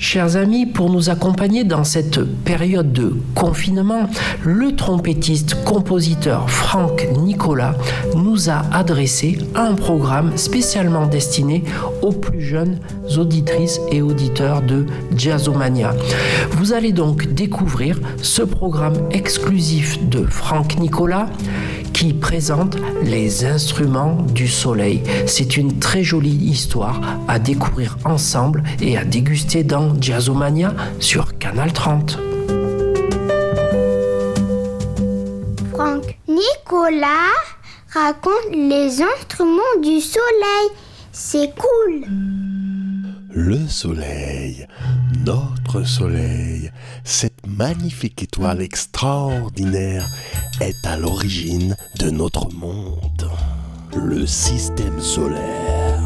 Chers amis, pour nous accompagner dans cette période de confinement, le trompettiste compositeur Franck Nicolas nous a adressé un programme spécialement destiné aux plus jeunes auditrices et auditeurs de Jazzomania. Vous allez donc découvrir ce programme exclusif de Franck Nicolas qui présente les instruments du soleil. C'est une très jolie histoire à découvrir ensemble et à déguster dans Jazzomania sur Canal 30. Franck Nicolas raconte les instruments du soleil. C'est cool. Le soleil, notre soleil, cette magnifique étoile extraordinaire est à l'origine de notre monde, le système solaire.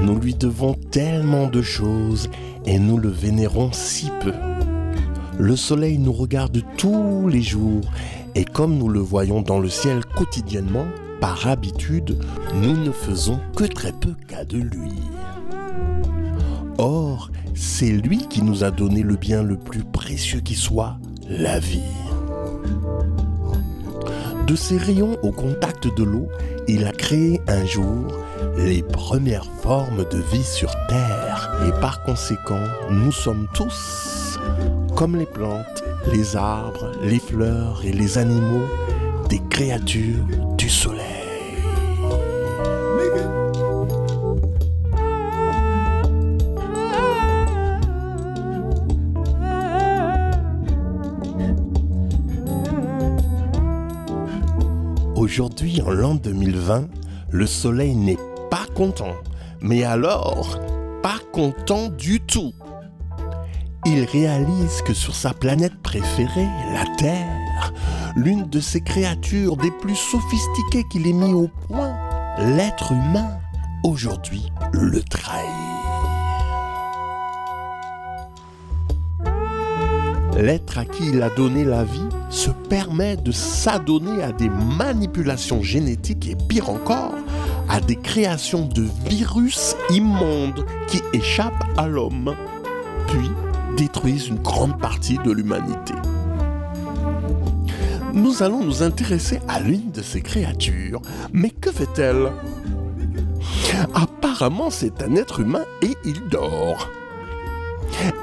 Nous lui devons tellement de choses et nous le vénérons si peu. Le soleil nous regarde tous les jours et comme nous le voyons dans le ciel quotidiennement, par habitude, nous ne faisons que très peu cas de lui. Or, c'est lui qui nous a donné le bien le plus précieux qui soit, la vie. De ses rayons au contact de l'eau, il a créé un jour les premières formes de vie sur Terre. Et par conséquent, nous sommes tous, comme les plantes, les arbres, les fleurs et les animaux, des créatures du soleil. Aujourd'hui, en l'an 2020, le soleil n'est pas content. Mais alors, pas content du tout. Il réalise que sur sa planète préférée, la Terre, l'une de ses créatures des plus sophistiquées qu'il ait mis au point, l'être humain, aujourd'hui le trahit. L'être à qui il a donné la vie se permet de s'adonner à des manipulations génétiques et pire encore, à des créations de virus immondes qui échappent à l'homme, puis détruisent une grande partie de l'humanité. Nous allons nous intéresser à l'une de ces créatures, mais que fait-elle? Apparemment c'est un être humain et il dort.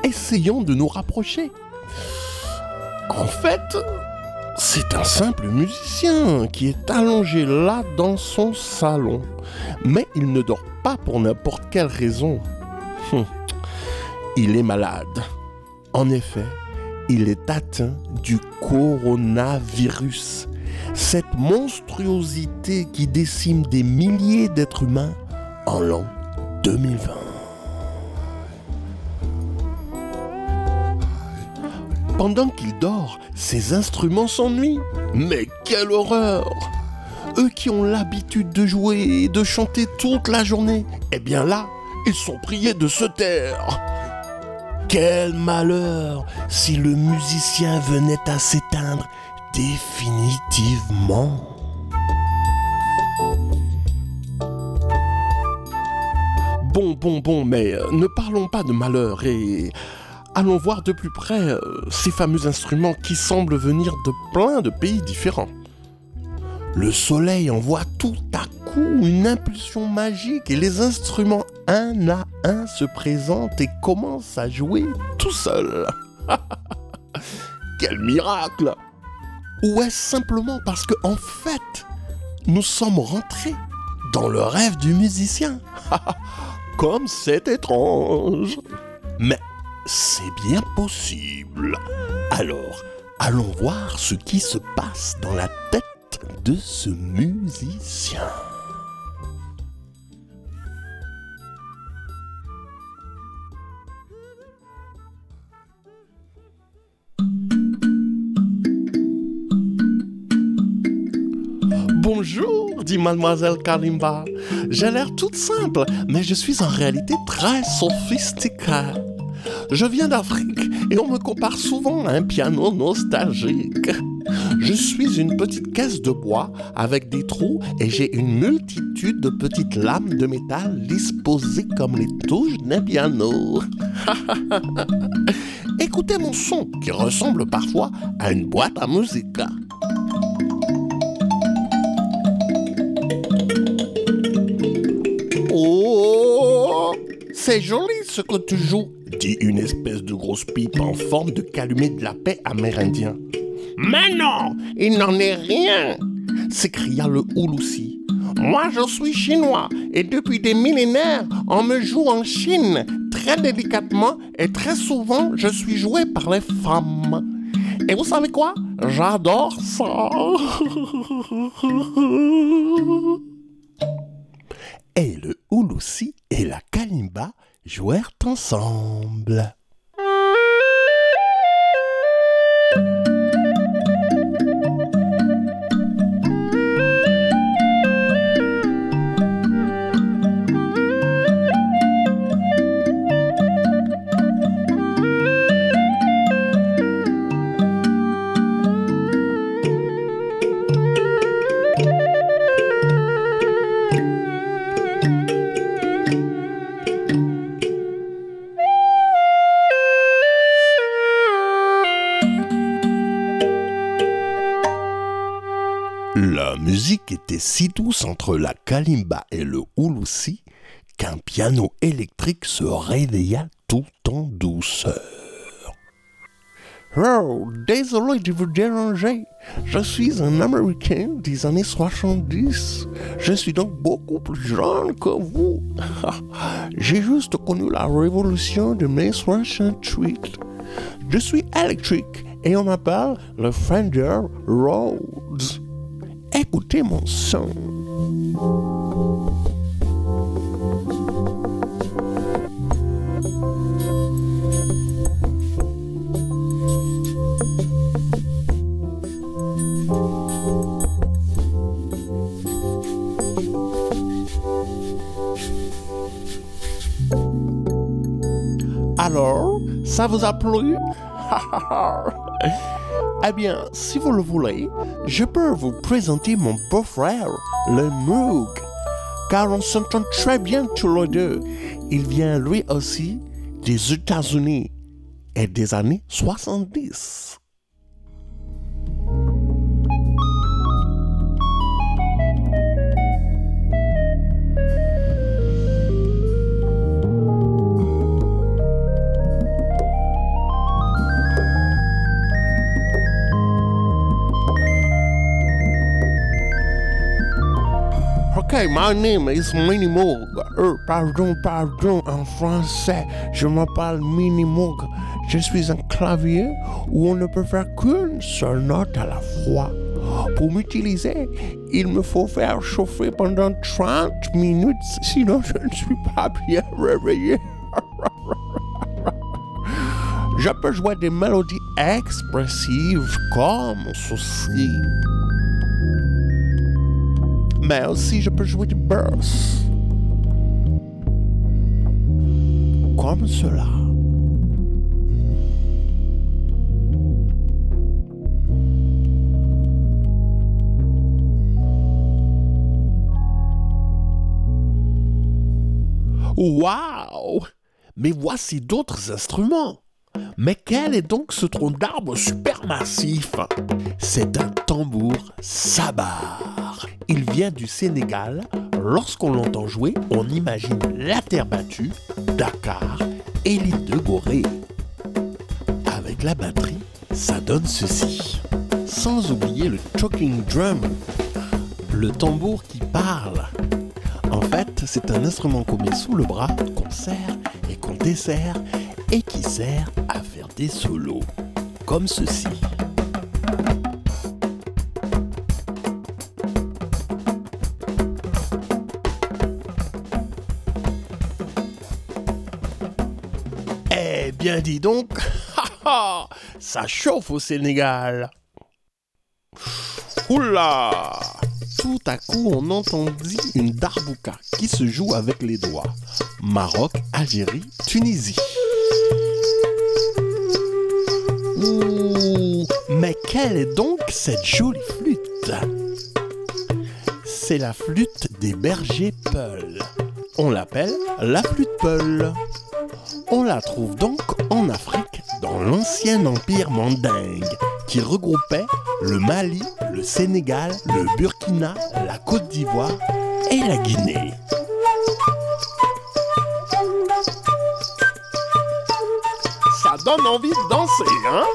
Essayons de nous rapprocher. En fait, c'est un simple musicien qui est allongé là dans son salon. Mais il ne dort pas pour n'importe quelle raison. Hum. Il est malade. En effet, il est atteint du coronavirus. Cette monstruosité qui décime des milliers d'êtres humains en l'an 2020. Pendant qu'il dort, ses instruments s'ennuient. Mais quelle horreur Eux qui ont l'habitude de jouer et de chanter toute la journée, eh bien là, ils sont priés de se taire. Quel malheur si le musicien venait à s'éteindre définitivement. Bon, bon, bon, mais euh, ne parlons pas de malheur et allons voir de plus près euh, ces fameux instruments qui semblent venir de plein de pays différents. Le soleil envoie tout à une impulsion magique et les instruments un à un se présentent et commencent à jouer tout seuls. Quel miracle Ou est-ce simplement parce que en fait, nous sommes rentrés dans le rêve du musicien? Comme c'est étrange Mais c'est bien possible. Alors, allons voir ce qui se passe dans la tête de ce musicien. Mademoiselle Kalimba. J'ai l'air toute simple, mais je suis en réalité très sophistiquée. Je viens d'Afrique et on me compare souvent à un piano nostalgique. Je suis une petite caisse de bois avec des trous et j'ai une multitude de petites lames de métal disposées comme les touches d'un piano. Écoutez mon son qui ressemble parfois à une boîte à musique. C'est joli ce que tu joues, dit une espèce de grosse pipe en forme de calumet de la paix amérindien. Mais non, il n'en est rien, s'écria le Houloussi. Moi, je suis chinois et depuis des millénaires, on me joue en Chine très délicatement et très souvent, je suis joué par les femmes. Et vous savez quoi? J'adore ça. et le Houloussi et la Kalimba jouèrent ensemble. Musique était si douce entre la kalimba et le houloussi qu'un piano électrique se réveilla tout en douceur. Oh, désolé de vous déranger. Je suis un Américain des années 70. Je suis donc beaucoup plus jeune que vous. J'ai juste connu la révolution de mai 68. Je suis électrique et on m'appelle le Fender Rhodes. Écoutez mon son. Alors, ça vous a plu? Eh bien, si vous le voulez, je peux vous présenter mon beau-frère, le Moog, car on s'entend très bien tous les deux. Il vient lui aussi des États-Unis et des années 70. Okay, my name is Minnie Moog. Euh, pardon, pardon, en français, je m'appelle Minnie Moog. Je suis un clavier où on ne peut faire qu'une seule note à la fois. Pour m'utiliser, il me faut faire chauffer pendant 30 minutes, sinon je ne suis pas bien réveillé. Je peux jouer des mélodies expressives comme ceci. Mais aussi, je peux jouer du bass. Comme cela. Waouh Mais voici d'autres instruments. Mais quel est donc ce tronc d'arbre supermassif? C'est un tambour Il vient du Sénégal. Lorsqu'on l'entend jouer, on imagine la terre battue, Dakar et l'île de Gorée. Avec la batterie, ça donne ceci. Sans oublier le talking drum, le tambour qui parle. En fait, c'est un instrument qu'on met sous le bras, qu'on serre et qu'on dessert et qui sert à faire des solos, comme ceci. Bien dis donc, ça chauffe au Sénégal. Oula Tout à coup, on entendit une darbouka qui se joue avec les doigts. Maroc, Algérie, Tunisie. Ouh, mais quelle est donc cette jolie flûte? C'est la flûte des bergers Peuls. On l'appelle la flûte Peul. On la trouve donc en Afrique, dans l'ancien empire mandingue, qui regroupait le Mali, le Sénégal, le Burkina, la Côte d'Ivoire et la Guinée. Ça donne envie de danser, hein?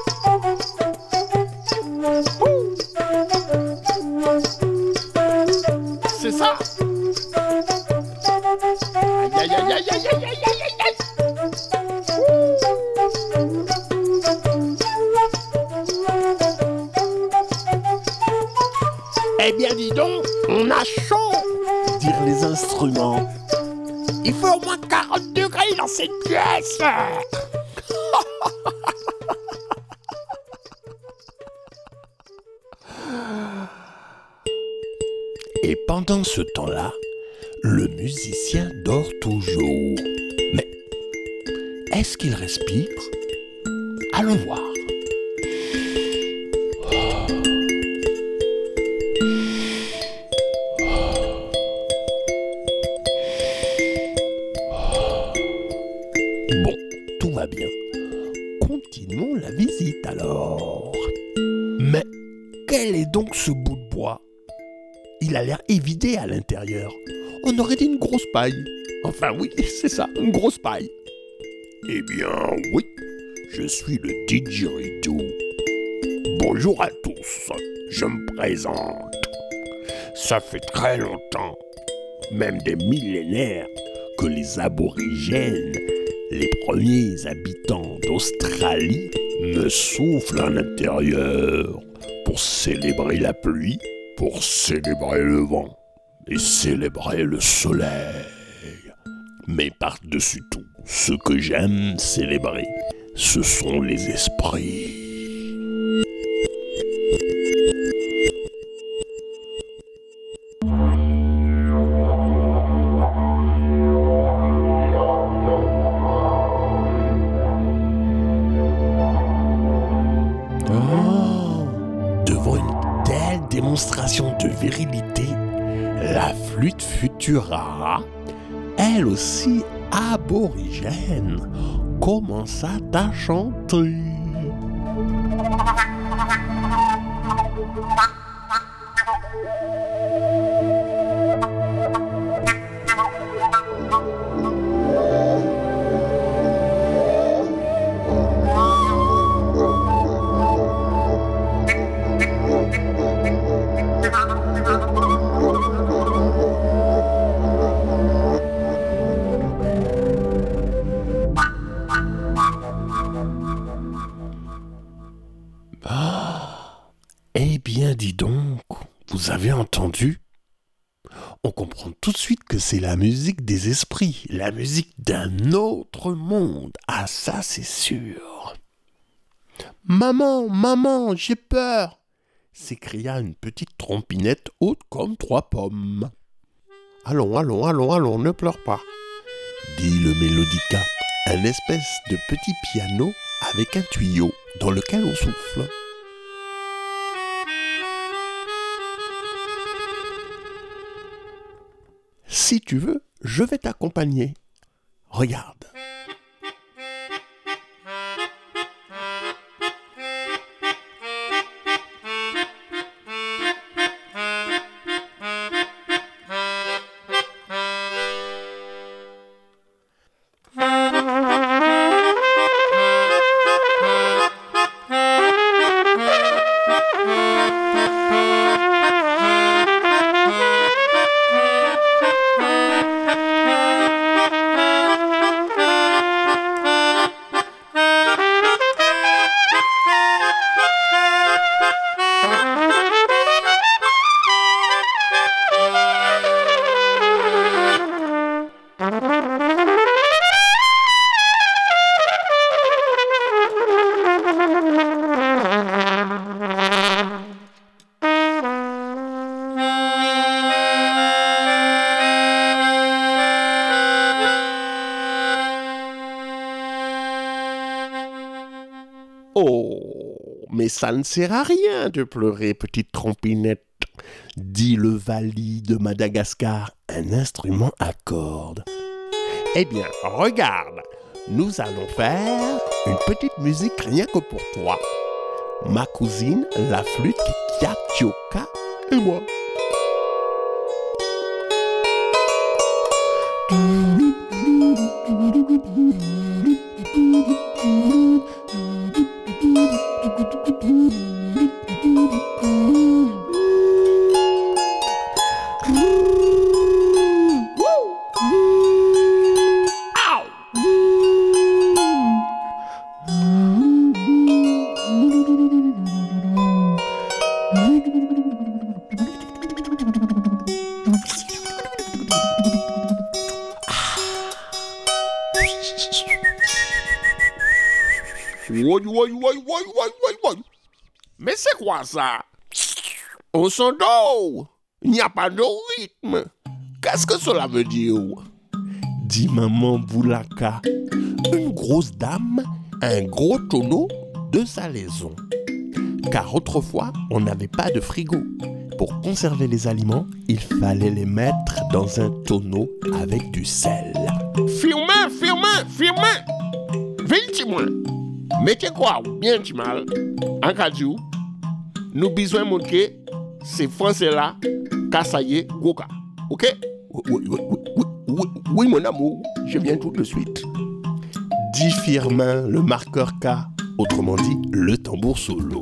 On a chaud dirent les instruments. Il faut au moins 40 degrés dans cette pièce Et pendant ce temps-là, le musicien dort toujours. Mais est-ce qu'il respire? Allons voir. L'air évidé à l'intérieur. On aurait dit une grosse paille. Enfin oui, c'est ça, une grosse paille. Eh bien oui, je suis le didgeridoo. Bonjour à tous, je me présente. Ça fait très longtemps, même des millénaires, que les aborigènes, les premiers habitants d'Australie, me soufflent à l'intérieur pour célébrer la pluie, pour célébrer le vent et célébrer le soleil. Mais par-dessus tout, ce que j'aime célébrer, ce sont les esprits. Futura, elle aussi aborigène, commença à chanter. Vous avez entendu? On comprend tout de suite que c'est la musique des esprits, la musique d'un autre monde. Ah ça, c'est sûr. Maman, maman, j'ai peur s'écria une petite trompinette haute comme trois pommes. Allons, allons, allons, allons, ne pleure pas, dit le mélodica, un espèce de petit piano avec un tuyau dans lequel on souffle. Si tu veux, je vais t'accompagner. Regarde. Mais ça ne sert à rien de pleurer, petite trompinette, dit le Vali de Madagascar, un instrument à cordes. Eh bien, regarde, nous allons faire une petite musique rien que pour toi. Ma cousine, la flûte Kiachioka et moi. Mais c'est quoi ça? On s'endort Il n'y a pas de rythme Qu'est-ce que cela veut dire? Dit maman Boulaka, une grosse dame, un gros tonneau de salaison. Car autrefois, on n'avait pas de frigo. Pour conserver les aliments, il fallait les mettre dans un tonneau avec du sel. Firmin, firmin, firmin Vite, moi Mettez quoi? Bien du mal. En cas nous besoin montrer ces Français-là, Kassaye, Goka. Ok? Oui, oui, mon amour, je viens tout de suite. Dit Firmin, le marqueur K, autrement dit le tambour solo.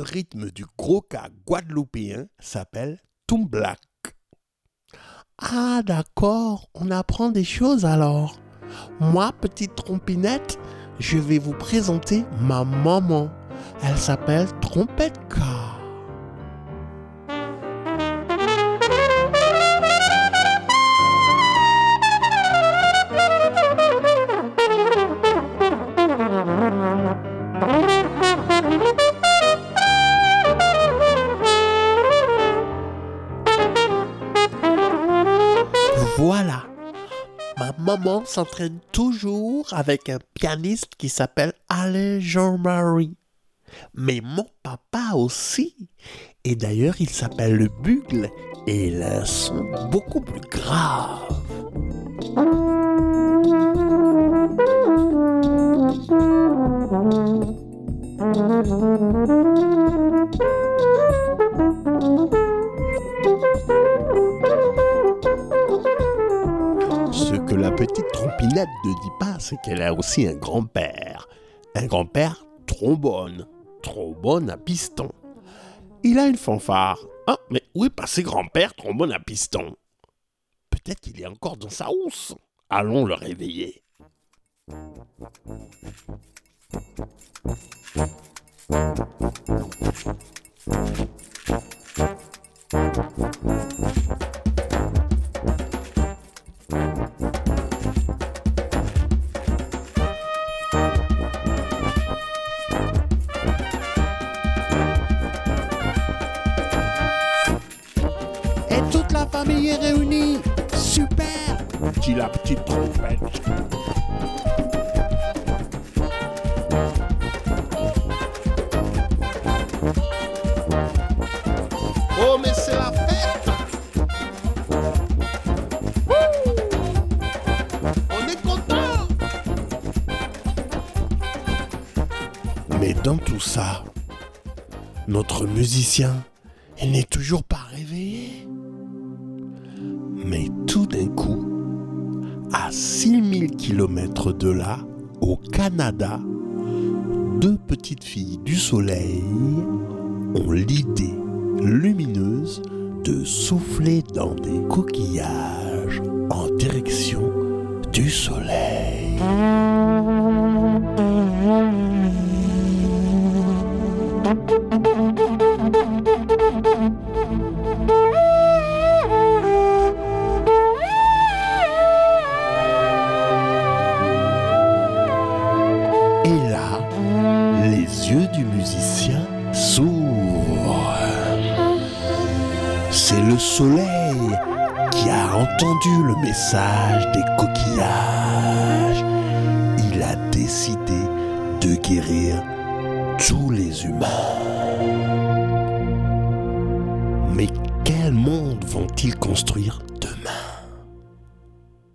Rythme du gros cas guadeloupéen s'appelle Tumblak. Ah d'accord, on apprend des choses alors. Moi, petite trompinette, je vais vous présenter ma maman. Elle s'appelle Trompette K. s'entraîne toujours avec un pianiste qui s'appelle Alain Jean-Marie. Mais mon papa aussi. Et d'ailleurs, il s'appelle le bugle et il a un son beaucoup plus grave. la petite trompinette ne dit pas, c'est qu'elle a aussi un grand-père. Un grand-père trombone. Trombone à piston. Il a une fanfare. Ah, mais où est passé grand-père trombone à piston? Peut-être qu'il est encore dans sa housse. Allons le réveiller. Dans tout ça, notre musicien, n'est toujours pas réveillé. Mais tout d'un coup, à 6000 km de là, au Canada, deux petites filles du soleil ont l'idée lumineuse de souffler dans des coquillages en direction du soleil.